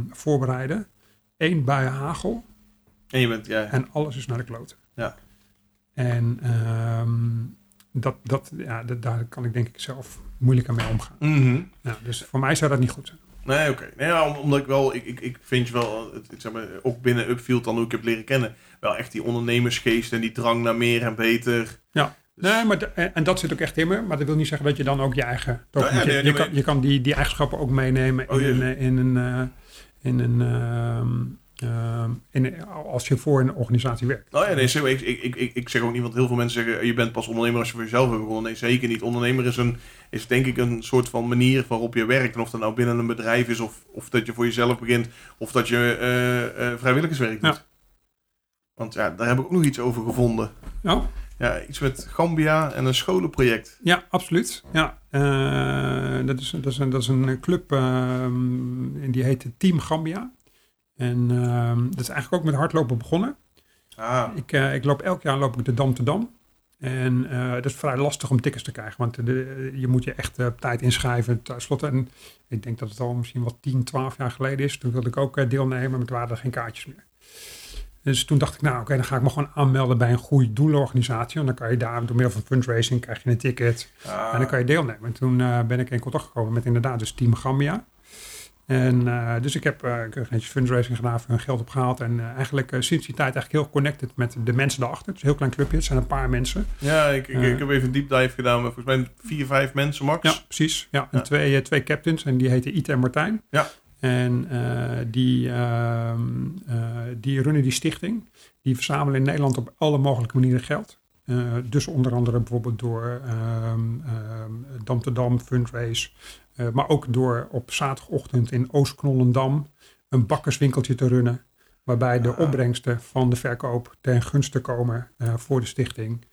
voorbereiden. Eén bui hagel. En, je bent, ja, en alles is naar de kloten. Ja. En ehm, dat, dat, ja, dat, daar kan ik denk ik zelf moeilijker mee omgaan. Mm -hmm. ja, dus voor mij zou dat niet goed zijn. Nee, oké. Nee, ja, omdat ik wel, ik, ik, ik vind je wel, het, zeg maar, ook binnen Upfield dan hoe ik heb leren kennen, wel echt die ondernemersgeest en die drang naar meer en beter. Ja. Dus- nee, maar en dat zit ook echt in me. Maar dat wil niet zeggen dat je dan ook je eigen... Ja, je, je, kan, je kan die, die eigenschappen ook meenemen oh, in, een, in een... Uh, in een uh, in, als je voor een organisatie werkt. Nou ja, nee, ik, ik, ik, ik zeg ook niet, want heel veel mensen zeggen... je bent pas ondernemer als je voor jezelf hebt begonnen. Nee, zeker niet. Ondernemer is, een, is denk ik een soort van manier waarop je werkt. En of dat nou binnen een bedrijf is... of, of dat je voor jezelf begint... of dat je uh, uh, vrijwilligerswerk doet. Ja. Want ja, daar heb ik ook nog iets over gevonden. Ja. Ja, iets met Gambia en een scholenproject. Ja, absoluut. Ja, uh, dat, is, dat, is een, dat is een club uh, die heet Team Gambia. En uh, dat is eigenlijk ook met hardlopen begonnen. Ah. Ik, uh, ik loop elk jaar loop ik de Dam te Dam. En dat is vrij lastig om tickets te krijgen, want de, je moet je echt op tijd inschrijven. Tenslotte, en ik denk dat het al misschien wel 10, 12 jaar geleden is. Toen wilde ik ook deelnemen, maar toen waren er geen kaartjes meer. Dus toen dacht ik, nou oké, dan ga ik me gewoon aanmelden bij een goede doelenorganisatie. En dan kan je daar door middel van fundraising krijg je een ticket. Ah. En dan kan je deelnemen. En toen ben ik in contact gekomen met inderdaad dus Team Gambia. En uh, dus ik heb uh, fundraising gedaan, voor hun geld opgehaald. En eigenlijk sinds die tijd eigenlijk heel connected met de mensen daarachter. Het is een heel klein clubje, het zijn een paar mensen. Ja, ik, ik, ik heb even een deep dive gedaan met volgens mij vier, vijf mensen max. Ja, precies. Ja, en Twee, twee captains en die heten Ite en Martijn. Ja. En die, uh, die runnen die stichting. Die verzamelen in Nederland op alle mogelijke manieren geld. Uh, dus onder andere bijvoorbeeld door um, Dam te Dam, Fundraise. Maar ook door op zaterdagochtend in Oostknollendam een bakkerswinkeltje te runnen. Waarbij de opbrengsten van de verkoop ten gunste komen voor de stichting.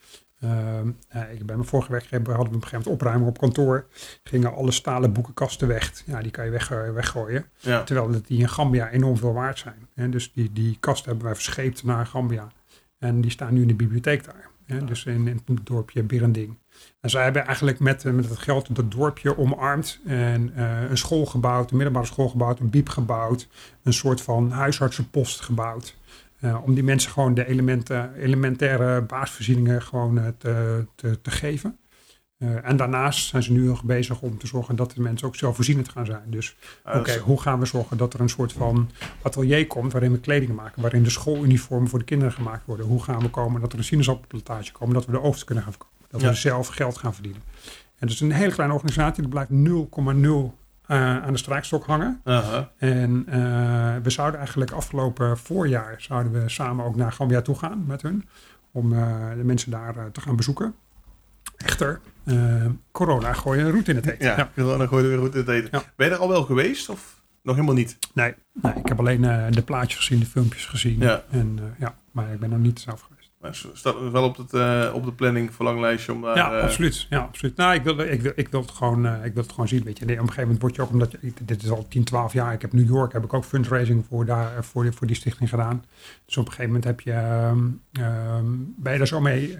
Uh, ik ben mijn vorige werkgever hadden we op een gegeven moment opruimen op kantoor. Gingen alle stalen boekenkasten weg. Ja, die kan je weg, eh, weggooien. Terwijl die in Gambia enorm veel waard zijn. Dus die, die kasten hebben wij verscheept naar Gambia. En die staan nu in de bibliotheek daar. Hè? Dus in, in, het dorpje Birending. En zij hebben eigenlijk met, eh, met het geld dat dorpje omarmd. En uh, een school gebouwd, een middelbare school gebouwd, een biep gebouwd. Een soort van huisartsenpost gebouwd. Uh, om die mensen gewoon de elementen, elementaire basisvoorzieningen gewoon uh, te, te, te, geven. En daarnaast zijn ze nu nog bezig om te zorgen dat de mensen ook zelfvoorzienend gaan zijn. Dus ah, oké, hoe gaan we zorgen dat er een soort van atelier komt waarin we kleding maken, waarin de schooluniformen voor de kinderen gemaakt worden. Hoe gaan we komen dat er een sinaasappelplantage komt, dat we de oogst kunnen gaan verkopen, dat we zelf geld gaan verdienen. En dat is een hele kleine organisatie, dat blijft 0,0 uh, aan de strijkstok hangen. En uh, we zouden eigenlijk afgelopen voorjaar zouden we samen ook naar Gambia toe gaan met hun. Om uh, de mensen daar te gaan bezoeken. Echter, corona gooien een route in het eten. Ja, ja. corona gooien een route in het eten. Ja. Ben je er al wel geweest of nog helemaal niet? Nee, nee ik heb alleen de plaatjes gezien, de filmpjes gezien. Ja. En, ja, maar ik ben nog niet zelf geweest. Staat wel op, het, uh, op de planning verlanglijstje om daar... Ja, uh, absoluut. Ja, absoluut. Nou, ik wil, ik wil, ik wil, het, gewoon, uh, ik wil het gewoon zien. Weet je. Op een gegeven moment word je ook, omdat je, dit is al 10, 12 jaar. Ik heb New York, heb ik ook fundraising voor, daar, voor, die, voor die stichting gedaan. Dus op een gegeven moment heb je, um, ben je er zo mee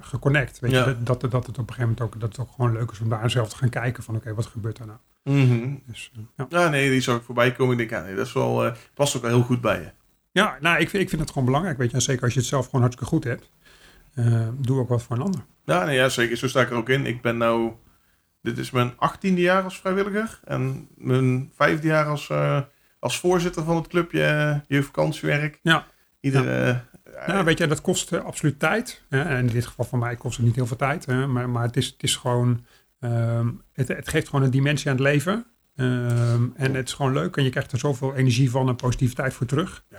geconnect. Weet ja. je, dat, dat, dat het op een gegeven moment ook, dat het ook gewoon leuk is om daar zelf te gaan kijken van oké, okay, wat gebeurt daar nou? Mm -hmm. dus, ja. ja. nee, die zou ik voorbij komen. Ik denk, ja, nee, dat is wel, past ook wel heel goed bij je. Ja, nou, ik, ik vind het gewoon belangrijk, weet je. zeker als je het zelf gewoon hartstikke goed hebt. Uh, doe ook wat voor een ander. Ja, nee, ja, zeker. Zo sta ik er ook in. Ik ben nou... Dit is mijn achttiende jaar als vrijwilliger. En mijn vijfde jaar als, uh, als voorzitter van het clubje uh, jeugdvakantiewerk. Ja. Iedere... Ja. Nou, weet je, dat kost absoluut tijd. En in dit geval van mij kost het niet heel veel tijd. Hè? Maar, maar het, is, het is gewoon... Um, het, het geeft gewoon een dimensie aan het leven. Um, en het is gewoon leuk en je krijgt er zoveel energie van en positiviteit voor terug. Ja,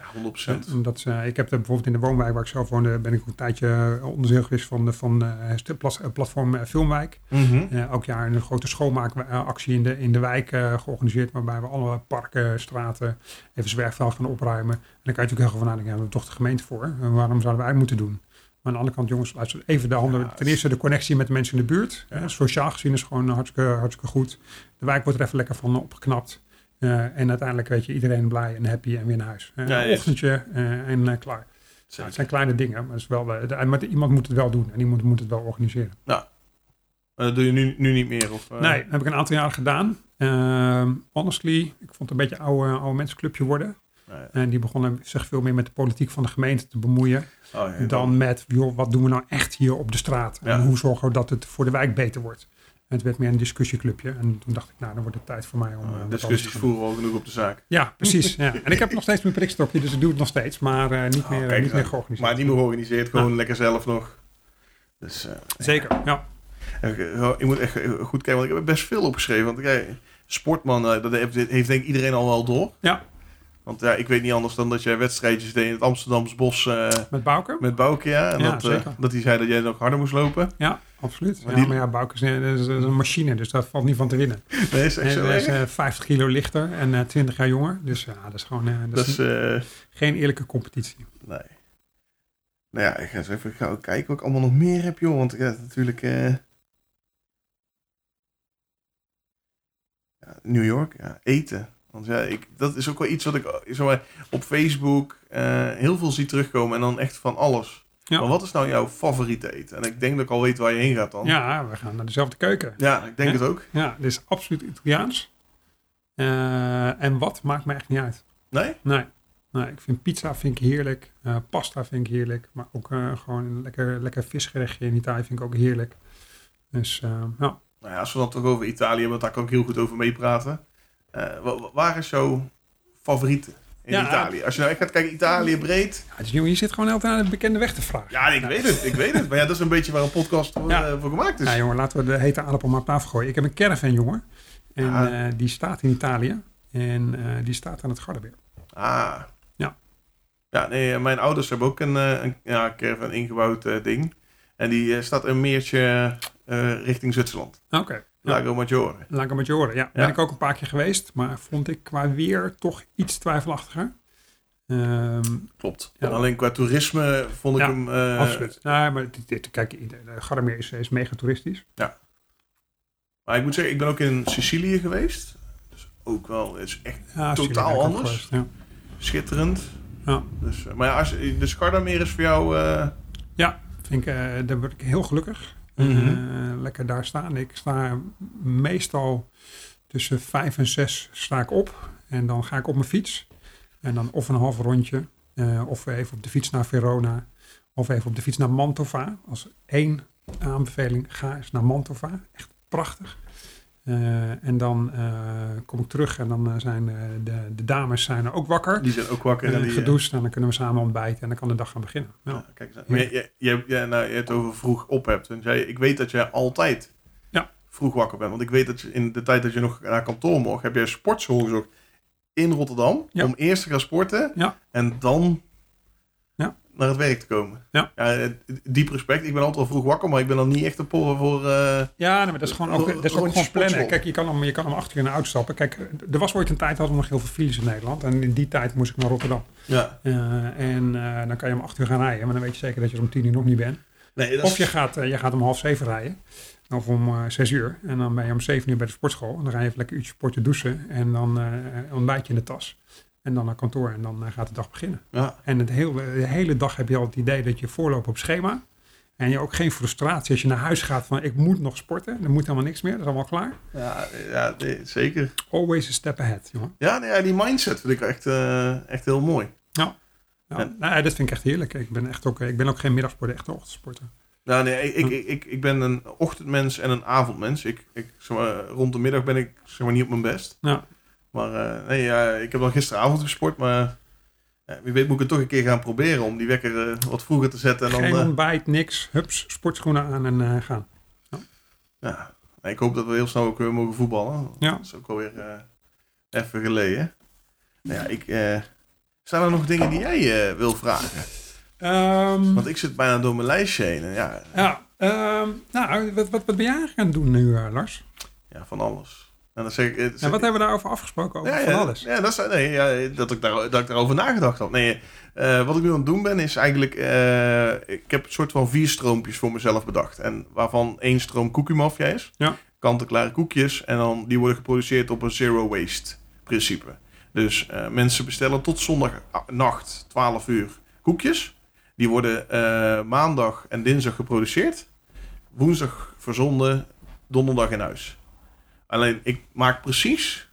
100%. En dat, uh, ik heb er bijvoorbeeld in de woonwijk waar ik zelf woonde, ben ik een tijdje onderdeel geweest van de van, uh, platform uh, Filmwijk. Mm -hmm. elk jaar een grote schoonmaakactie in de, in de wijk georganiseerd, waarbij we alle parken, straten, even zwerfvuil gaan opruimen. En dan kan je natuurlijk heel veel van nadenken, ja, we hebben toch de gemeente voor. waarom zouden wij moeten doen? Maar aan de andere kant, jongens, luister even de handen. Ten eerste de connectie met de mensen in de buurt. Ja. Sociaal gezien is gewoon hartstikke, hartstikke goed. De wijk wordt er even lekker van opgeknapt. Uh, en uiteindelijk weet je iedereen blij en happy en weer naar huis. Uh, ja, een ochtendje uh, en klaar. Nou, het zijn kleine dingen, maar, is wel, maar iemand moet het wel doen en iemand moet het wel organiseren. Nou, dat doe je nu, nu niet meer? Of, Nee, dat heb ik een aantal jaar gedaan. Ehm, honestly, ik vond het een beetje een oude, oude mensenclubje worden. En die begonnen zich veel meer met de politiek van de gemeente te bemoeien. Oh, ja, dan met, joh, wat doen we nou echt hier op de straat? En hoe zorgen we dat het voor de wijk beter wordt? het werd meer een discussieclubje. En toen dacht ik, nou, dan wordt het tijd voor mij om... Uh, discussies voeren we al genoeg op de zaak. Ja, precies. ja. [laughs] En ik heb nog steeds mijn prikstokje, dus ik doe het nog steeds. Maar eh, niet, Oh, meer, kijk, niet meer eh, georganiseerd. Maar niet meer georganiseerd, gewoon lekker zelf nog. Dus, eh, Zeker, ja. eh, je moet echt eh, goed kijken, want ik heb best veel opgeschreven. Want kijk, sportman, eh, dat heeft, heeft denk ik iedereen al wel door. Ja. Want ja, ik weet niet anders dan dat jij wedstrijdjes deed in het Amsterdamse bos eh, Met Bouke? met Bouke, ja. En Ja, dat, eh, dat hij zei dat jij nog harder moest lopen. Ja, absoluut. Maar ja, die- maar ja, Bouke is, een- dat is een machine, dus daar valt niet van te winnen. [laughs] Nee, is echt En zo hij is erg? eh, 50 kilo lichter en eh 20 jaar jonger. Dus ja, dat is gewoon dat Dat is geen eerlijke competitie. nee. Nou ja, ik ga eens even kijken wat ik allemaal nog meer heb, joh. Want ik heb natuurlijk... New York, ja, eten. Want ja, ik, dat is ook wel iets wat ik eh, zeg maar, op Facebook eh, heel veel zie terugkomen. En dan echt van alles. Ja. Maar wat is nou jouw favoriete eten? En ik denk dat ik al weet waar je heen gaat dan. Ja, we gaan naar dezelfde keuken. Ja, ik denk het ook. Ja, dit is absoluut Italiaans. Eh, en wat maakt me echt niet uit. Nee? Nee. nee ik vind pizza vind ik heerlijk. Eh, pasta vind ik heerlijk. Maar ook gewoon een lekker, lekker visgerechtje in Italië vind ik ook heerlijk. Dus ja. Nou ja, als we dan toch over Italië hebben, daar kan ik heel goed over meepraten. Eh, wa- waar is jouw favoriete in Ja, Italië? Als je nou echt gaat kijken, Italië breed. ja dus jongen, je zit gewoon altijd aan de bekende weg te vragen. Ja, ik weet het, ik weet het. Maar ja, dat is een beetje waar een podcast voor, Ja. eh, voor gemaakt is. Ja, jongen, laten we de hete aardappel maar op tafel gooien. Ik heb een caravan, jongen. En Ja. eh, die staat in Italië. En eh, die staat aan het Gardaweer. Ah. Ja. Ja, nee, eh, mijn ouders hebben ook een, eh, een ja, caravan ingebouwd eh, ding. En die eh, staat een meertje eh, richting Zwitserland. Oké. Lago Maggiore. Je horen. Ja, ben Ja. ik ook een paar keer geweest. Maar vond ik qua weer toch iets twijfelachtiger. Ehm, Klopt. Ja. Alleen qua toerisme vond ik Ja, hem... eh, absoluut. Nee, maar dit, dit- kijk, de Gardameer is, is mega toeristisch. Maar ik moet zeggen, ik ben ook in Sicilië geweest. Dus ook wel, het is echt Ja, Totaal anders. geweest, Ja. schitterend. Ja. Dus, eh, maar ja, als, de Skardameer is voor jou... eh, Vind ik, daar word ik heel gelukkig. Mhm. Eh, lekker daar staan. Ik sta meestal tussen vijf en zes sta ik op. En dan ga ik op mijn fiets. En dan of een half rondje. eh, of even op de fiets naar Verona. Of even op de fiets naar Mantova. Als één aanbeveling, ga eens naar Mantova. Echt prachtig. Eh, en dan eh, kom ik terug en dan eh, zijn eh, de, de dames zijn er ook wakker. die zijn ook wakker. en Uh, die, gedoucht en dan kunnen we samen ontbijten en dan kan de dag gaan beginnen. Ja. ja, kijk eens aan. Maar je, je, nou, je hebt het over vroeg op hebt. Want jij, ik weet dat jij altijd Ja. vroeg wakker bent. Want ik weet dat je in de tijd dat je nog naar kantoor mocht, heb je een sportschool gezocht in Rotterdam. Ja. Om eerst te gaan sporten. Ja. En dan. Naar het werk te komen. Ja. eh, diep respect. Ik ben altijd wel vroeg wakker, maar ik ben dan niet echt een porren voor... eh, Ja, nee, maar dat is gewoon ook, dat is ook gewoon plannen. Kijk, je kan, hem, je kan hem achter je in de auto stappen. Kijk, er was ooit een tijd, hadden we nog heel veel files in Nederland. En in die tijd moest ik naar Rotterdam. ja. Eh, en eh, dan kan je om acht uur gaan rijden. Maar dan weet je zeker dat je er om tien uur nog niet bent. Nee, dat Of je gaat, je gaat om half zeven rijden. Of om zes uur. En dan ben je om zeven uur bij de sportschool. En dan rij je even lekker uurtje sporten, douchen. En dan ontbijt je in de tas. En dan naar kantoor. En dan eh, gaat de dag beginnen. Ja. En het hele, de hele dag heb je al het idee dat je voorloopt op schema. En je ook geen frustratie als je naar huis gaat van ik moet nog sporten. Er moet helemaal niks meer. Dat is allemaal klaar. Ja, ja nee, zeker. Always a step ahead, jongen. Ja, nee, die mindset vind ik echt, eh, echt heel mooi. Ja, En- nou, dat vind ik echt heerlijk. Ik ben, echt ook, ik ben ook geen middagsporter, echt een ochtendsporter. Nou, nee, ik, ik, ik, ik, ik ben een ochtendmens en een avondmens. Ik, ik, zeg maar, rond de middag ben ik zeg maar, niet op mijn best. Ja. Maar eh, nee, ja, ik heb dan gisteravond gesport, maar ja, wie weet moet ik het toch een keer gaan proberen om die wekker eh, wat vroeger te zetten. En dan, geen eh, ontbijt, niks. Hups, sportschoenen aan en gaan. ja, Nee, ik hoop dat we heel snel ook weer mogen voetballen. Ja. Dat is ook alweer even geleden. Nou ja, ik, staan er nog dingen die jij wil vragen? Ehm, Want ik zit bijna door mijn lijstje heen. En ja, ja, ehm, nou, wat, wat, wat ben jij eigenlijk aan het doen nu, Lars? ja, van alles. En dan zeg ik, eh, zeg En wat hebben we daarover afgesproken? Over Ja, van alles. Ja, dat, is, nee, ja, dat, ik daar, dat ik daarover nagedacht had. Nee, eh, wat ik nu aan het doen ben, is eigenlijk... eh, ik heb een soort van vier stroompjes voor mezelf bedacht. En waarvan één stroom Cookie Mafia is. Ja. Kant-en-klare koekjes. En dan, die worden geproduceerd op een zero waste principe. Dus mensen bestellen tot zondagnacht, 12 uur, koekjes. Die worden maandag en dinsdag geproduceerd. Woensdag verzonden, donderdag in huis. Alleen, ik maak precies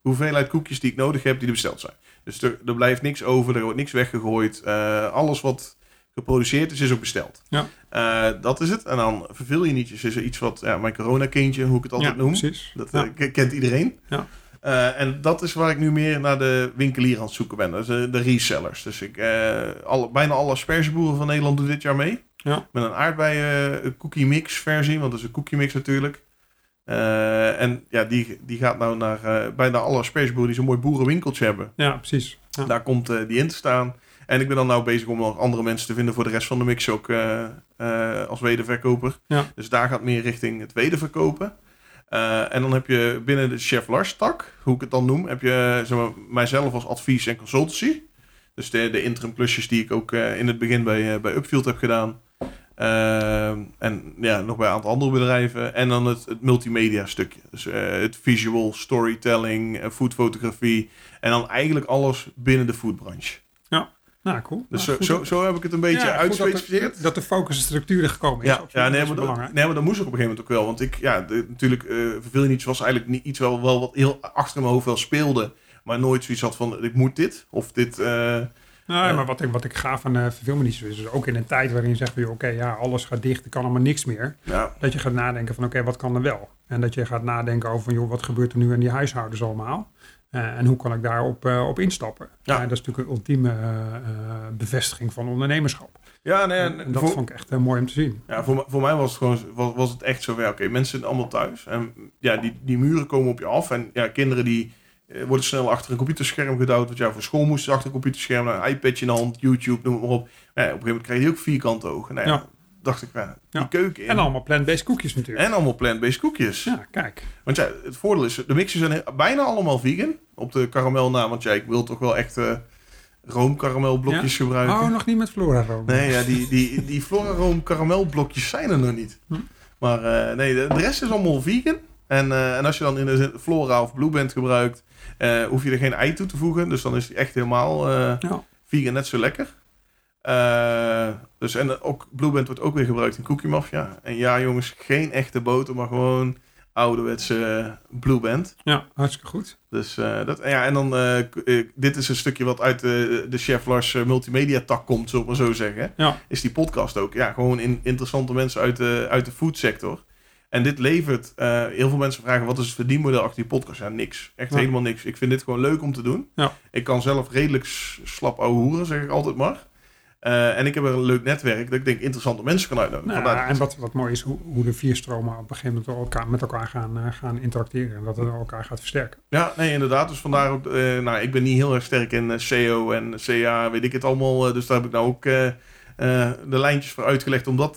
hoeveelheid koekjes die ik nodig heb, die er besteld zijn. Dus er, er blijft niks over, er wordt niks weggegooid. Eh, alles wat geproduceerd is, is ook besteld. Ja. Eh, dat is het. En dan verveel je nietjes is er iets wat, ja, mijn corona-kindje, hoe ik het altijd ja, noem. precies. Dat Ja. eh, kent iedereen. Ja. En dat is waar ik nu meer naar de winkelier aan het zoeken ben. Dus eh, de resellers. Dus ik, alle, bijna alle aspergeboeren van Nederland doen dit jaar mee. Ja. Met een aardbeien cookie mix versie. Want dat is een cookie mix natuurlijk. Eh, en ja, die, die gaat nou naar eh, bijna alle aspergeboeren die zo'n mooi boerenwinkeltje hebben. Ja, precies. Ja. Daar komt eh, die in te staan. En ik ben dan nou bezig om nog andere mensen te vinden voor de rest van de mix ook als wederverkoper. Ja. Dus daar gaat meer richting het wederverkopen. En dan heb je binnen de Chef Lars tak, hoe ik het dan noem, heb je zeg maar, mijzelf als advies en consultancy. Dus de, de interim klusjes die ik ook in het begin bij, bij Upfield heb gedaan. Eh, en ja, nog bij een aantal andere bedrijven. En dan het, het multimedia stukje. Dus eh, het visual, storytelling, eh, foodfotografie. En dan eigenlijk alles binnen de foodbranche. Nou, cool. Dus Nou, zo, zo, heb ik het een beetje ja. Dat, de- dat de focus en structuur er gekomen is. Ja, ja nee, maar dat, nee, maar dat moest ook op een gegeven moment ook wel. Want ik, ja, de- natuurlijk, eh verveel je niet was eigenlijk niet iets wel, wel wat heel achter mijn hoofd wel speelde. Maar nooit zoiets had van, ik moet dit. Of dit, Nou, Ja. maar wat ik, wat ik gaaf aan uh, verfilmenies is, is ook in een tijd waarin je zegt, van, oké, ja, alles gaat dicht, er kan allemaal niks meer. ja, Dat je gaat nadenken van, oké, wat kan er wel? En dat je gaat nadenken over, van, joh, wat gebeurt er nu aan die huishoudens allemaal? Eh, en hoe kan ik daarop eh, op instappen? Ja. Eh, dat is natuurlijk een ultieme eh, eh, bevestiging van ondernemerschap. ja, nee, en, dat voor, vond ik echt eh, mooi om te zien. ja voor, mij- voor mij was het gewoon was, was het echt zo van, ja, oké, mensen zijn allemaal thuis. En ja, die, die muren komen op je af. En ja, kinderen die eh, worden snel achter een computerscherm gedouwd. Want ja, voor school moesten ze achter een computerscherm, een iPadje in de hand, YouTube, noem het maar op. Ja, op een gegeven moment krijg je ook vierkante ogen. Nou, ja, Ja. dacht ik, ja, die keuken in. En allemaal plant-based koekjes natuurlijk. En allemaal plant-based koekjes. Ja, kijk. Want ja, het voordeel is, de mixen zijn bijna allemaal vegan. Op de karamel na, want ja, ik wil toch wel echt eh roomkaramelblokjes gebruiken. Oh, nog niet met Flora room. Nee, ja, die, die, die Flora room karamelblokjes zijn er nog niet. Hm. Maar eh, nee, de, de rest is allemaal vegan. En, eh, en als je dan in de Flora of Blue Band gebruikt, eh, hoef je er geen ei toe te voegen. Dus dan is die echt helemaal eh, Ja. vegan net zo lekker. Dus en ook Blue Band wordt ook weer gebruikt in Cookie Mafia. En ja, jongens, geen echte boter, maar gewoon ouderwetse eh, Blue Band. ja, hartstikke goed. Dus dat, ja, en dan, dit is een stukje wat uit de, de Chef Lars multimedia tak komt, zullen we maar zo zeggen. Ja. Is die podcast ook. Ja, gewoon in, interessante mensen uit de, uit de foodsector. En dit levert, eh, heel veel mensen vragen, wat is het verdienmodel achter die podcast? Ja, niks. Echt Ja. helemaal niks. Ik vind dit gewoon leuk om te doen. Ja. Ik kan zelf redelijk slap ouwe hoeren, zeg ik altijd maar. Eh, en ik heb een leuk netwerk dat ik denk interessante mensen kan uitnodigen. Nou, en wat, wat mooi is, hoe, hoe de vier stromen op een gegeven moment elkaar, met elkaar gaan, eh, gaan interacteren. En dat het elkaar gaat versterken. Ja, nee, inderdaad. Dus vandaar ook, nou, ik ben niet heel erg sterk in SEO en CA, weet ik het allemaal. dus daar heb ik nou ook de lijntjes voor uitgelegd om dat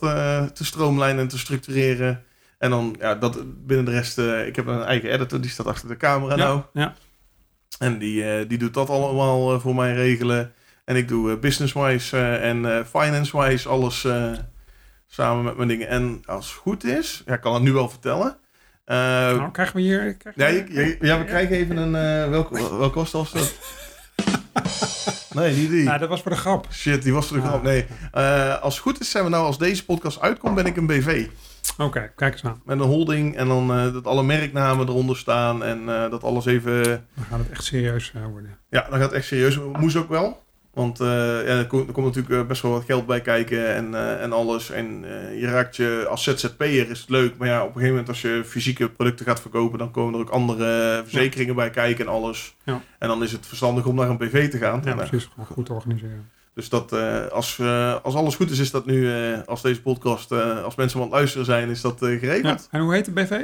te stroomlijnen en te structureren. En dan, ja, dat binnen de rest, eh, ik heb een eigen editor, die staat achter de camera nou. ja. En die, eh, die doet dat allemaal eh, voor mij regelen. En ik doe business-wise en finance-wise alles samen met mijn dingen. En als het goed is, ja, ik kan het nu wel vertellen. Nou, krijgen we hier... Krijgen ja, we- ja, we krijgen even een. welke, welke was dat? [laughs] nee, niet die. Nou, dat was voor de grap. Shit, die was er de grap. Nee. Als het goed is, zijn we nou, als deze podcast uitkomt, ben ik een BV. Oké, kijk eens aan. Met een holding en dan eh, dat alle merknamen eronder staan en eh, dat alles even. Dan gaat het echt serieus eh, worden. Ja, dan gaat het echt serieus. Moest ook wel. Want ja, er, komt, er komt natuurlijk best wel wat geld bij kijken en, en alles. En je raakt je als ZZP'er is het leuk. Maar ja, op een gegeven moment als je fysieke producten gaat verkopen, dan komen er ook andere verzekeringen bij kijken en alles. Ja. En dan is het verstandig om naar een PV te gaan. Ja, eh, precies. Goed organiseren. Dus dat, eh, als, eh, als alles goed is, is dat nu, eh, als deze podcast, als mensen aan het luisteren zijn, is dat Ja. geregeld. En hoe heet de BV?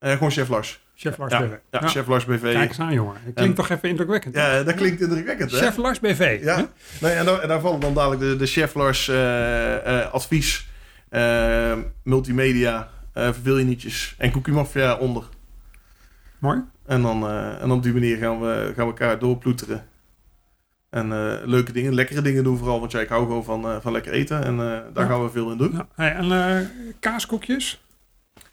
Gewoon Chef Lars. Chef Lars ja, BV. Ja, Chef Lars BV. Kijk eens aan, jongen. Het klinkt toch even indrukwekkend. Ja, dat klinkt indrukwekkend, hè? Chef Lars BV. Ja, hè? nee, en, daar, en daar vallen dan dadelijk de, de Chef Lars advies, multimedia, nietjes en Cookie Mafia onder. Mooi. En dan en op die manier gaan we, gaan we elkaar doorploeteren. En eh, leuke dingen, lekkere dingen doen vooral. Want ja, ik hou gewoon van, eh, van lekker eten. En eh, daar Ja. gaan we veel in doen. Ja. Hey, en kaaskoekjes?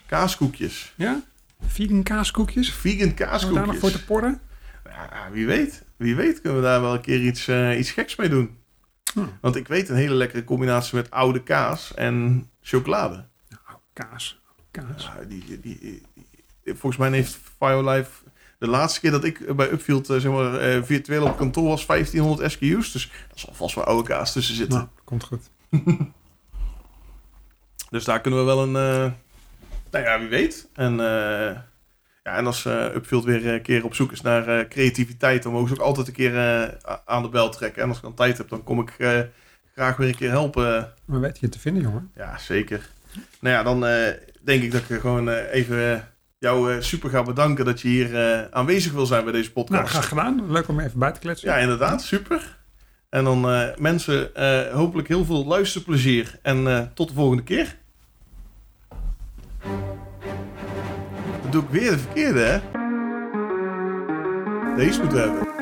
Kaaskoekjes. Ja? Vegan kaaskoekjes? Vegan Gaan we daar nog kaaskoekjes. voor te porren? Ja, wie weet. Wie weet kunnen we daar wel een keer iets, iets geks mee doen. Hm. Want ik weet een hele lekkere combinatie met oude kaas en chocolade. Kaas. Kaas. Ja, die, die, die- die- volgens mij heeft FireLife... De laatste keer dat ik bij Upfield eh, zeg maar, eh, virtueel op kantoor was 1500 SKU's. Dus daar zal vast wel oude kaas tussen zitten. Nou, komt goed. [laughs] dus daar kunnen we wel een... Nou ja, wie weet. En, ja, en als uh, Upfield weer een keer op zoek is naar creativiteit... dan mogen ze ook altijd een keer aan de bel trekken. En als ik dan tijd heb, dan kom ik graag weer een keer helpen. Maar weet je te vinden, jongen? Ja, zeker. Nou ja, dan denk ik dat ik gewoon even jou super ga bedanken dat je hier aanwezig wil zijn bij deze podcast. Nou, graag gedaan. Leuk om even bij te kletsen. Ja, inderdaad. Super. En dan uh, mensen, hopelijk heel veel luisterplezier. En tot de volgende keer. Dan doe ik weer de verkeerde, hè? Deze moeten we hebben.